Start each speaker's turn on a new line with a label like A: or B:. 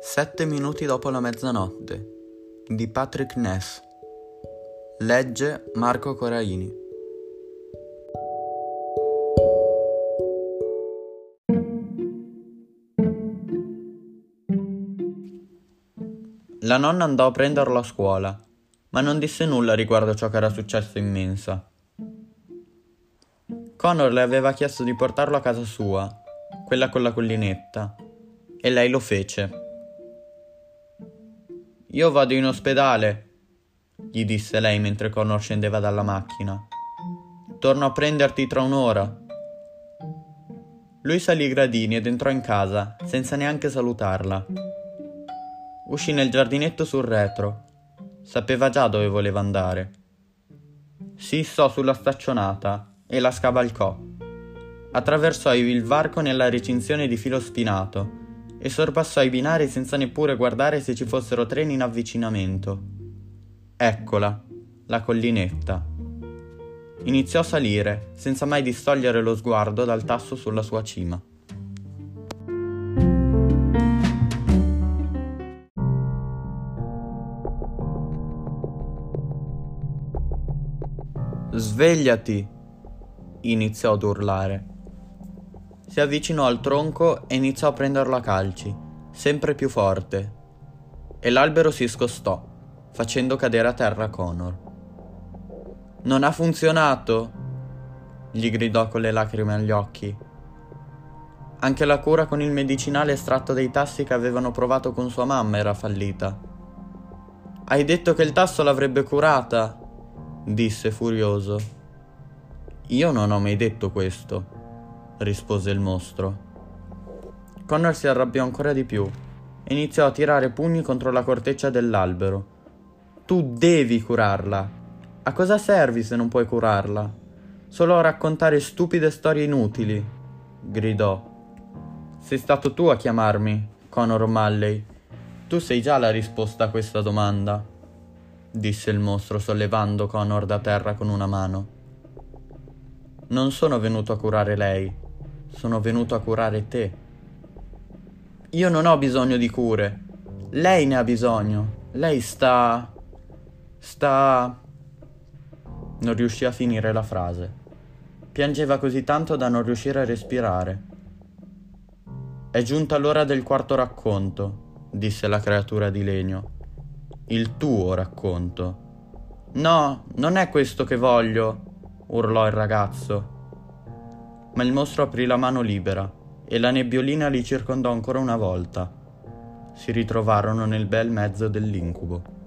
A: Sette minuti dopo la mezzanotte di Patrick Ness. Legge Marco Coraini. La nonna andò a prenderlo a scuola, ma non disse nulla riguardo ciò che era successo in mensa. Connor le aveva chiesto di portarlo a casa sua, quella con la collinetta, e lei lo fece. Io vado in ospedale, gli disse lei mentre Connor scendeva dalla macchina. Torno a prenderti tra un'ora. Lui salì i gradini ed entrò in casa, senza neanche salutarla. Uscì nel giardinetto sul retro. Sapeva già dove voleva andare. Si issò sulla staccionata e la scavalcò. Attraversò il varco nella recinzione di filo spinato e sorpassò i binari senza neppure guardare se ci fossero treni in avvicinamento. Eccola, la collinetta. Iniziò a salire, senza mai distogliere lo sguardo dal tasso sulla sua cima. Svegliati! iniziò ad urlare. Si avvicinò al tronco e iniziò a prenderlo a calci, sempre più forte. E l'albero si scostò, facendo cadere a terra Connor. Non ha funzionato! gli gridò con le lacrime agli occhi. Anche la cura con il medicinale estratto dai tassi che avevano provato con sua mamma era fallita. Hai detto che il tasso l'avrebbe curata, disse furioso. Io non ho mai detto questo rispose il mostro. Connor si arrabbiò ancora di più e iniziò a tirare pugni contro la corteccia dell'albero. Tu devi curarla. A cosa servi se non puoi curarla? Solo a raccontare stupide storie inutili, gridò. Sei stato tu a chiamarmi, Connor O'Malley. Tu sei già la risposta a questa domanda, disse il mostro sollevando Connor da terra con una mano. Non sono venuto a curare lei, sono venuto a curare te. Io non ho bisogno di cure. Lei ne ha bisogno. Lei sta... sta... Non riuscì a finire la frase. Piangeva così tanto da non riuscire a respirare. È giunta l'ora del quarto racconto, disse la creatura di legno. Il tuo racconto. No, non è questo che voglio, urlò il ragazzo ma il mostro aprì la mano libera e la nebbiolina li circondò ancora una volta. Si ritrovarono nel bel mezzo dell'incubo.